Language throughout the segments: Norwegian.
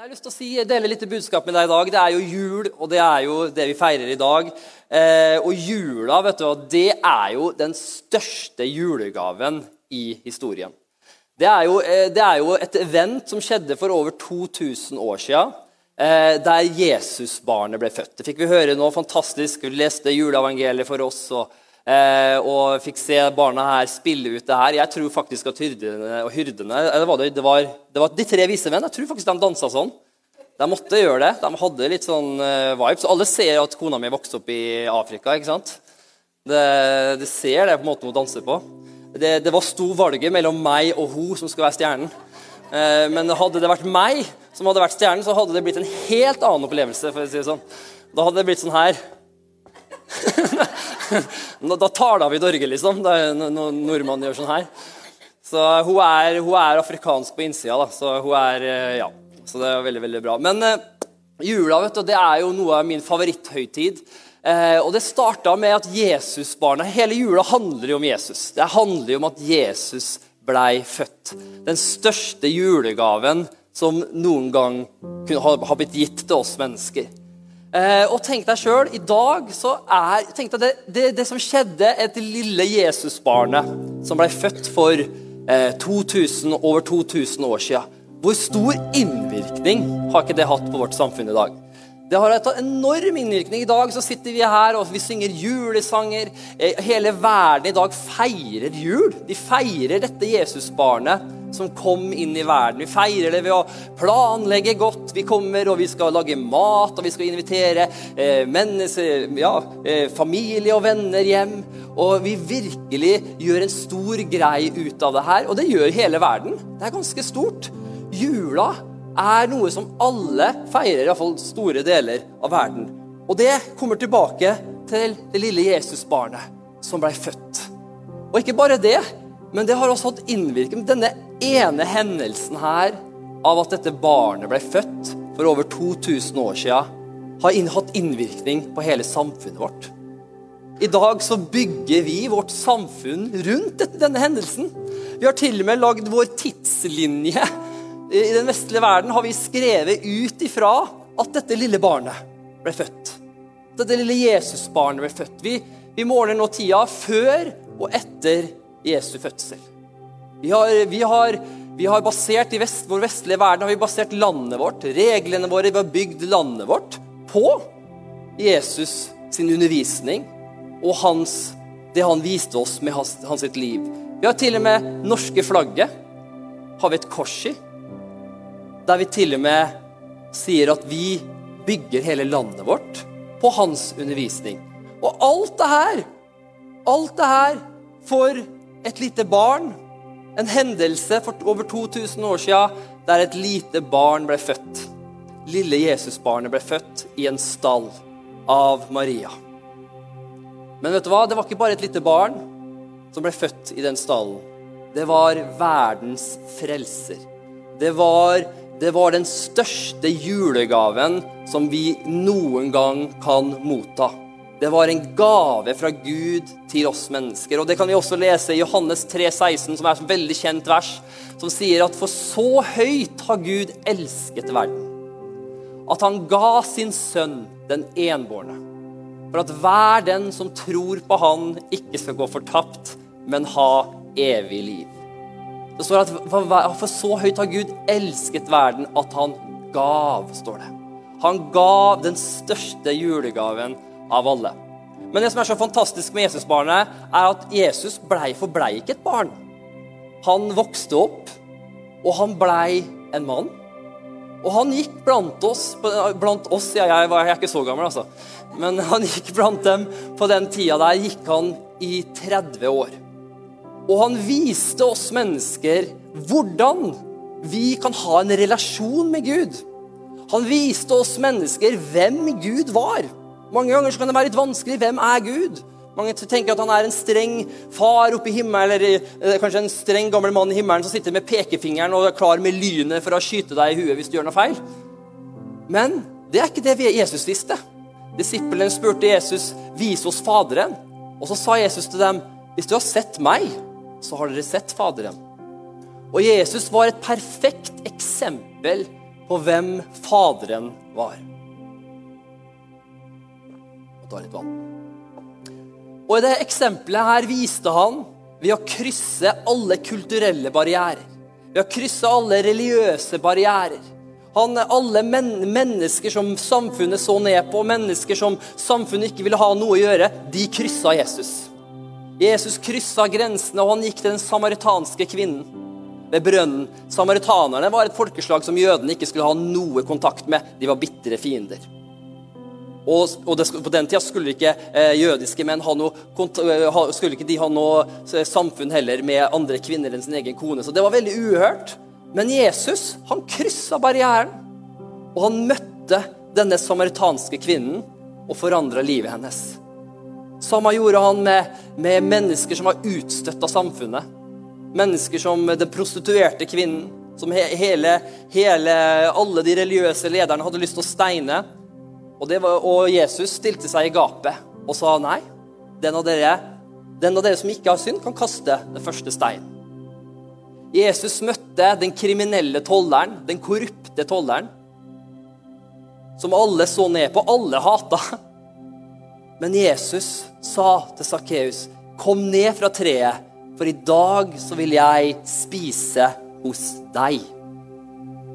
Jeg har lyst til å si, dele litt budskap med deg i dag. Det er jo jul, og det er jo det vi feirer i dag. Eh, og jula vet du, det er jo den største julegaven i historien. Det er, jo, eh, det er jo et event som skjedde for over 2000 år siden, eh, der Jesusbarnet ble født. Det fikk vi høre nå, fantastisk. Vi leste juleevangeliet for oss. og Eh, og fikk se barna her spille ut det her. Jeg tror faktisk at hyrdene hyrdene var, det, det, var, det var, de tre vise menn. Jeg tror faktisk de dansa sånn. De måtte gjøre det. De hadde litt sånn uh, vibes. Alle ser at kona mi vokste opp i Afrika. ikke sant? Det, det ser det på måten hun danser på. Det, det var stor valget mellom meg og hun som skulle være stjernen. Uh, men hadde det vært meg som hadde vært stjernen, så hadde det blitt en helt annen opplevelse. for å si det sånn. Da hadde det blitt sånn her. da taler vi Norge, liksom. Når nordmannen gjør sånn her. Så hun er, hun er afrikansk på innsida, da. Så hun er eh, Ja. Så det er veldig, veldig bra. Men eh, jula, vet du, det er jo noe av min favoritthøytid. Eh, og det starta med at Jesusbarna Hele jula handler jo om Jesus. Det handler jo om at Jesus blei født. Den største julegaven som noen gang har blitt gitt til oss mennesker. Eh, og tenk deg sjøl, i dag så er tenk deg det, det, det som skjedde et lille Jesusbarnet som ble født for eh, 2000, over 2000 år siden. Hvor stor innvirkning har ikke det hatt på vårt samfunn i dag? Det har hatt enorm innvirkning. I dag så sitter vi her og vi synger julesanger. Eh, hele verden i dag feirer jul. De feirer dette Jesusbarnet som kom inn i verden. Vi feirer det ved å planlegge godt. Vi kommer og vi skal lage mat, og vi skal invitere eh, mennesker, ja, eh, familie og venner hjem. Og vi virkelig gjør en stor grei ut av det her. Og det gjør hele verden. Det er ganske stort. Jula er noe som alle feirer, iallfall store deler av verden. Og det kommer tilbake til det lille Jesusbarnet som ble født. Og ikke bare det, men det har også hatt innvirkning. Denne ene hendelsen her av at dette barnet ble født for over 2000 år siden, har hatt innvirkning på hele samfunnet vårt. I dag så bygger vi vårt samfunn rundt denne hendelsen. Vi har til og med lagd vår tidslinje. I den vestlige verden har vi skrevet ut ifra at dette lille barnet ble født. Dette lille Jesusbarnet ble født. Vi, vi måler nå tida før og etter Jesu fødsel. Vi har, vi har, vi har basert I vest, vår vestlige verden har vi basert landet vårt, reglene våre, vi har bygd landet vårt på Jesus sin undervisning og hans, det han viste oss med hans, hans sitt liv. Vi har til og med norske flagget har vi et kors i, der vi til og med sier at vi bygger hele landet vårt på hans undervisning. Og alt det her, alt det her for et lite barn en hendelse for over 2000 år siden der et lite barn ble født. Lille Jesusbarnet ble født i en stall av Maria. Men vet du hva? det var ikke bare et lite barn som ble født i den stallen. Det var verdens frelser. Det var, det var den største julegaven som vi noen gang kan motta. Det var en gave fra Gud til oss mennesker. Og Det kan vi også lese i Johannes 3,16, som er et veldig kjent vers, som sier at for så høyt har Gud elsket verden, at han ga sin sønn, den enbårne, for at hver den som tror på han, ikke skal gå fortapt, men ha evig liv. Det står at for så høyt har Gud elsket verden at han gav, står det. Han gav den største julegaven av alle. Men det som er så fantastisk med Jesusbarnet, er at Jesus blei forblei ikke et barn. Han vokste opp, og han blei en mann. Og han gikk blant oss Blant oss, ja, jeg, jeg er ikke så gammel, altså. Men han gikk blant dem på den tida der gikk han i 30 år. Og han viste oss mennesker hvordan vi kan ha en relasjon med Gud. Han viste oss mennesker hvem Gud var. Mange ganger kan det være litt vanskelig. Hvem er Gud? Mange tenker at han er en streng far oppe i himmelen, eller eh, kanskje en streng gammel mann i himmelen som sitter med pekefingeren og er klar med lynet for å skyte deg i huet hvis du gjør noe feil. Men det er ikke det Jesus visste. Disiplene spurte Jesus, 'Vis oss Faderen'. Og så sa Jesus til dem, 'Hvis du har sett meg, så har dere sett Faderen'. Og Jesus var et perfekt eksempel på hvem Faderen var. Og ta litt vann. Og I det eksempelet her viste han ved å krysse alle kulturelle barrierer. Ved å krysse alle religiøse barrierer. Han, alle men mennesker som samfunnet så ned på, mennesker som samfunnet ikke ville ha noe å gjøre, de kryssa Jesus. Jesus kryssa grensene, og han gikk til den samaritanske kvinnen ved brønnen. Samaritanerne var et folkeslag som jødene ikke skulle ha noe kontakt med. De var bitre fiender. Og, og det, På den tida skulle ikke eh, jødiske menn ha noe, eh, skulle ikke de ha noe eh, samfunn heller med andre kvinner enn sin egen kone. Så det var veldig uhørt. Men Jesus han kryssa barrieren, og han møtte denne samaritanske kvinnen og forandra livet hennes. Samme gjorde han med, med mennesker som var utstøtt av samfunnet. Mennesker som den prostituerte kvinnen, som hele, hele, alle de religiøse lederne hadde lyst til å steine. Og, var, og, Jesus stilte seg i gapet og sa nei. Den av, dere, den av dere som ikke har synd, kan kaste den første steinen. Jesus møtte den kriminelle tolleren, den korrupte tolleren, som alle så ned på, alle hata. Men Jesus sa til Sakkeus, 'Kom ned fra treet, for i dag så vil jeg spise hos deg.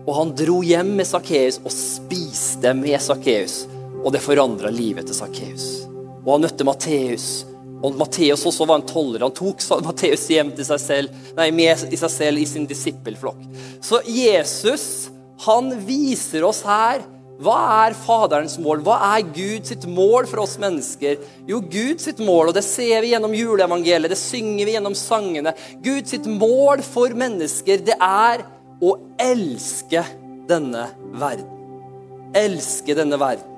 Og han dro hjem med Sakkeus og spiste med Sakkeus. Og det forandra livet til Sakkeus. Og han møtte Matteus. Og Matteus også var en toller. Han tok Matteus hjem til seg selv, nei, med i seg selv i sin disippelflokk. Så Jesus han viser oss her hva er Faderens mål? Hva er Guds mål for oss mennesker? Jo, Guds mål, og det ser vi gjennom juleevangeliet, det synger vi gjennom sangene. Guds mål for mennesker, det er å elske denne verden. Elske denne verden.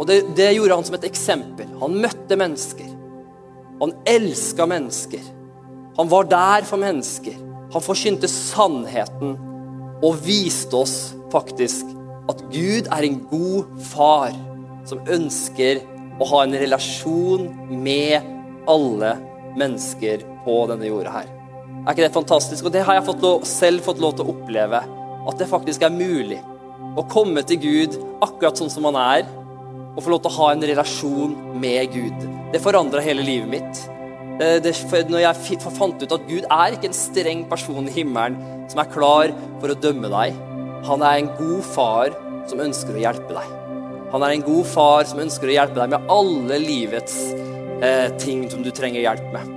Og det, det gjorde han som et eksempel. Han møtte mennesker. Han elska mennesker. Han var der for mennesker. Han forkynte sannheten og viste oss faktisk at Gud er en god far som ønsker å ha en relasjon med alle mennesker på denne jorda her. Er ikke det fantastisk? Og det har jeg fått lov, selv fått lov til å oppleve. At det faktisk er mulig å komme til Gud akkurat sånn som han er, og få lov til å ha en relasjon med Gud. Det forandra hele livet mitt. Det, når jeg fant ut at Gud er ikke en streng person i himmelen som er klar for å dømme deg. Han er en god far som ønsker å hjelpe deg. Han er en god far som ønsker å hjelpe deg med alle livets eh, ting som du trenger hjelp med.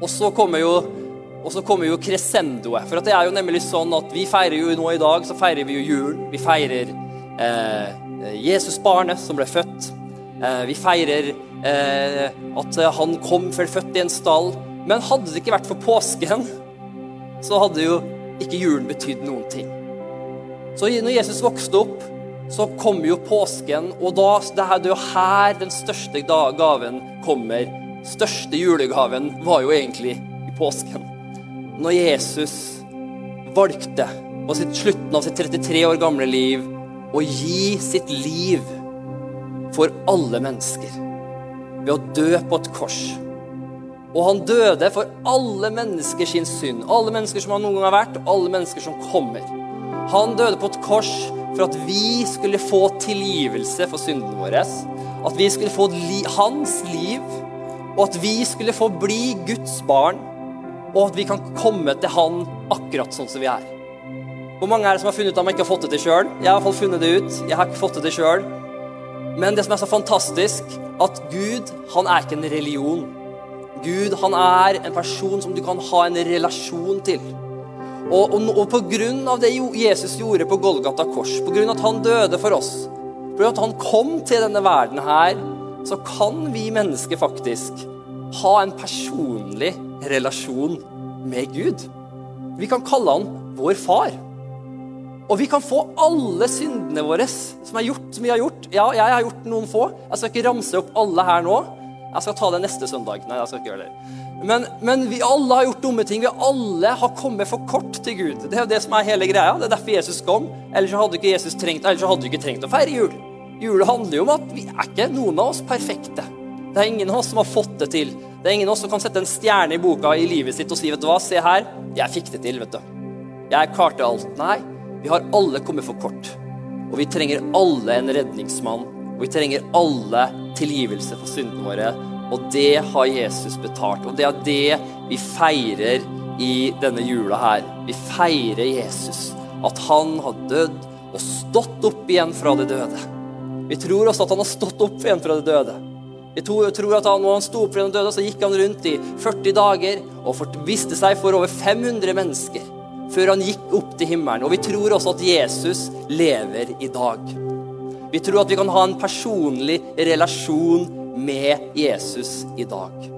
Og så kommer jo, og så kommer jo crescendoet. For det er jo nemlig sånn at vi feirer jo nå i dag så feirer vi jo julen. Vi feirer eh, Jesusbarnet som ble født. Eh, vi feirer eh, at han kom før født i en stall. Men hadde det ikke vært for påsken, så hadde jo ikke julen betydd noen ting. Så når Jesus vokste opp, så kom jo påsken, og da, det er jo her den største gaven kommer. Største julegaven var jo egentlig i påsken. Når Jesus valgte på slutten av sitt 33 år gamle liv å gi sitt liv for alle mennesker ved å dø på et kors. Og han døde for alle menneskers synd. Alle mennesker som han noen gang har vært, og alle mennesker som kommer. Han døde på et kors for at vi skulle få tilgivelse for syndene våre. At vi skulle få li hans liv, og at vi skulle få bli Guds barn. Og at vi kan komme til han akkurat sånn som vi er. Hvor mange er det som har funnet ut at man ikke har fått det til sjøl? Jeg har i hvert fall funnet det ut. Jeg har ikke fått det til sjøl. Men det som er så fantastisk, at Gud, han er ikke en religion. Gud, han er en person som du kan ha en relasjon til. Og, og, og på grunn av det Jesus gjorde på Golgata kors, på grunn av at han døde for oss, på grunn av at han kom til denne verden her, så kan vi mennesker faktisk ha en personlig relasjon med Gud. Vi kan kalle han vår far. Og vi kan få alle syndene våre som, gjort, som vi har gjort. Ja, jeg har gjort noen få. Jeg skal ikke ramse opp alle her nå. Jeg skal ta det neste søndag. Nei, jeg skal ikke gjøre det. Men, men, vi alle har gjort dumme ting. Vi alle har kommet for kort til Gud. Det er jo det som er hele greia. Det er derfor Jesus kom. Ellers hadde ikke Jesus trengt, ellers hadde ikke trengt å feire jul. Jul handler jo om at vi er ikke noen av oss perfekte. Det er ingen av oss som har fått det til. Det er ingen av oss som kan sette en stjerne i boka i livet sitt og si vet du hva, se her, jeg fikk det til. vet du. Jeg klarte alt. Nei, Vi har alle kommet for kort. Og vi trenger alle en redningsmann. Og vi trenger alle tilgivelse for syndene våre. Og det har Jesus betalt. Og det er det vi feirer i denne jula her. Vi feirer Jesus. At han har dødd og stått opp igjen fra det døde. Vi tror også at han har stått opp igjen fra det døde. Vi tror at han, når han sto opp fra det døde, så gikk han rundt i 40 dager og viste seg for over 500 mennesker før han gikk opp til himmelen. Og vi tror også at Jesus lever i dag. Vi tror at vi kan ha en personlig relasjon med Jesus i dag.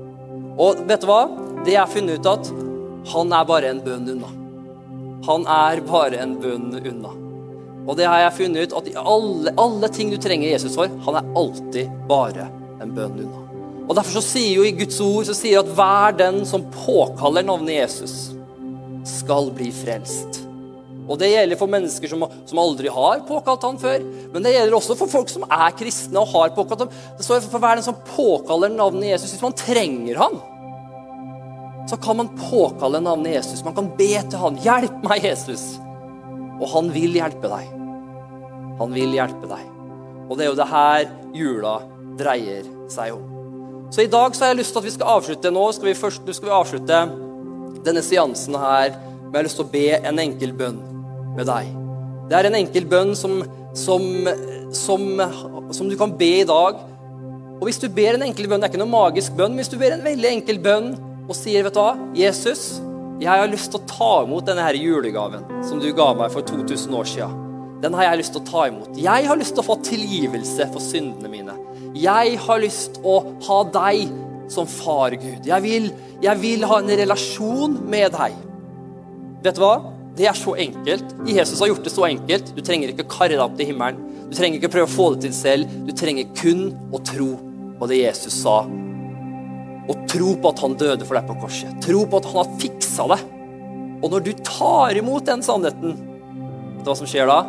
Og vet du hva? Det jeg har funnet ut at han er bare en bønn unna. Han er bare en bønn unna. Og det har jeg funnet ut at alle, alle ting du trenger Jesus for, han er alltid bare en bønn unna. Og Derfor så sier jo i Guds ord så sier at hver den som påkaller navnet Jesus, skal bli frelst. Og Det gjelder for mennesker som, som, aldri har påkalt han før. Men det gjelder også for folk som er kristne og har påkalt ham. Det står for hver den som påkaller navnet Jesus. Hvis man trenger han, så kan man påkalle navnet Jesus. Man kan be til han. 'Hjelp meg, Jesus.' Og han vil hjelpe deg. Han vil hjelpe deg. Og det er jo det her jula dreier seg om. Så i dag så har jeg lyst til at vi skal avslutte nå. Skal vi først, nå skal vi avslutte denne seansen her men jeg har lyst til å be en enkel bønn med deg. Det er en enkel bønn som, som, som, som, du kan be i dag. Og hvis du ber en enkel bønn, det er ikke noe magisk bønn, men hvis du ber en veldig enkel bønn og sier, vet du hva, Jesus, jeg har lyst til å ta imot denne her julegaven som du ga meg for 2000 år siden. Den har jeg lyst til å ta imot. Jeg har lyst til å få tilgivelse for syndene mine. Jeg har lyst til å ha deg som far, Gud. Jeg vil, jeg vil ha en relasjon med deg. Vet du hva? Det er så enkelt. Jesus har gjort det så enkelt. Du trenger ikke karre deg opp til himmelen. Du trenger ikke prøve å få det til selv. Du trenger kun å tro på det Jesus sa. Og tro på at han døde for deg på korset. Tro på at han har fiksa det. Og når du tar imot den sannheten, vet du hva som skjer da?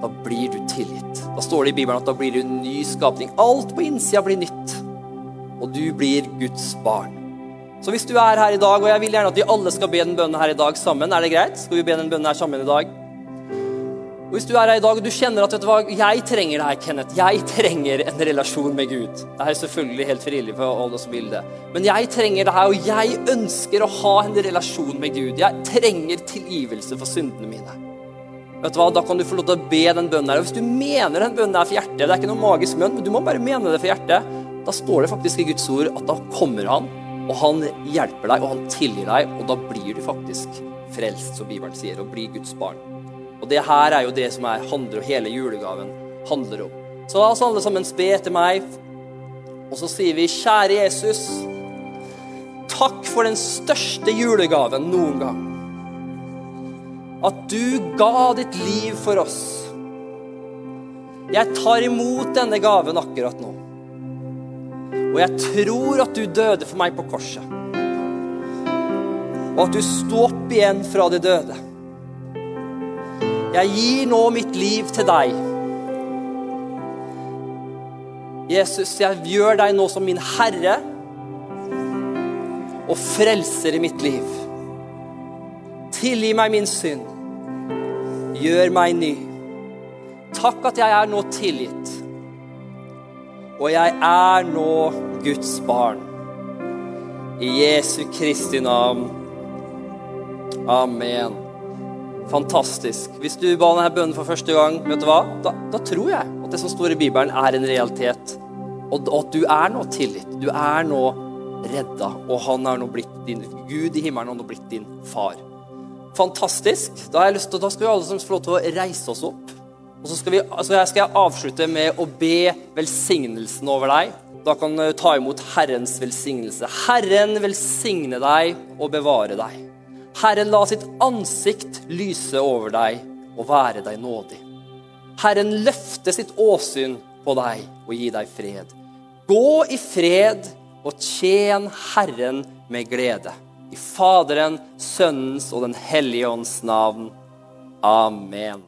Da blir du tilgitt. Da står det i Bibelen at da blir du en ny skapning. Alt på innsida blir nytt og du blir Guds barn. Så hvis du er her i dag, og jeg vil gjerne at vi alle skal be den bønnen her i dag sammen, er det greit? Skal vi be den bønnen her sammen i dag? Og Hvis du er her i dag og du kjenner at vet du hva, jeg trenger her, Kenneth. Jeg trenger en relasjon med Gud. Det er selvfølgelig helt frivillig for alle som vil det. Men jeg trenger det her, og jeg ønsker å ha en relasjon med Gud. Jeg trenger tilgivelse for syndene mine. Vet du hva, Da kan du få lov til å be den bønnen her. Og Hvis du mener den bønnen er for hjertet, det er ikke noe magisk bønn, men du må bare mene det for hjertet, da står det faktisk i Guds ord at da kommer han, og han hjelper deg, og han tilgir deg, og da blir du faktisk frelst, som Bibelen sier, og blir Guds barn. Og det her er jo det som er, handler, hele julegaven handler om. Så la oss alle sammen spe etter meg, og så sier vi, kjære Jesus, takk for den største julegaven noen gang. At du ga ditt liv for oss. Jeg tar imot denne gaven akkurat nå. Og jeg tror at du døde for meg på korset. Og at du sto opp igjen fra de døde. Jeg gir nå mitt liv til deg. Jesus, jeg gjør deg nå som min herre og frelser i mitt liv. Tilgi meg min synd. Gjør meg ny. Takk at jeg er nå tilgitt. Og jeg er nå Guds barn. I Jesu Kristi navn. Amen. Fantastisk. Hvis du ba denne bønnen for første gang, vet du hva? Da, da, tror jeg at det som står i Bibelen, er en realitet. Og at du er nå tilgitt. Du er nå redda, og han er nå blitt din Gud i himmelen har nå blitt din far. Fantastisk. Da, har jeg lyst til, da skal vi alle som få lov til å reise oss opp. Og så skal, vi, altså skal jeg avslutte med å be velsignelsen over deg. Da kan du ta imot Herrens velsignelse. Herren velsigne deg og bevare deg. Herren la sitt ansikt lyse over deg og være deg nådig. Herren løfte sitt åsyn på deg og gi deg fred. Gå i fred og tjen Herren med glede. I Faderen, Sønnens og Den hellige ånds navn. Amen.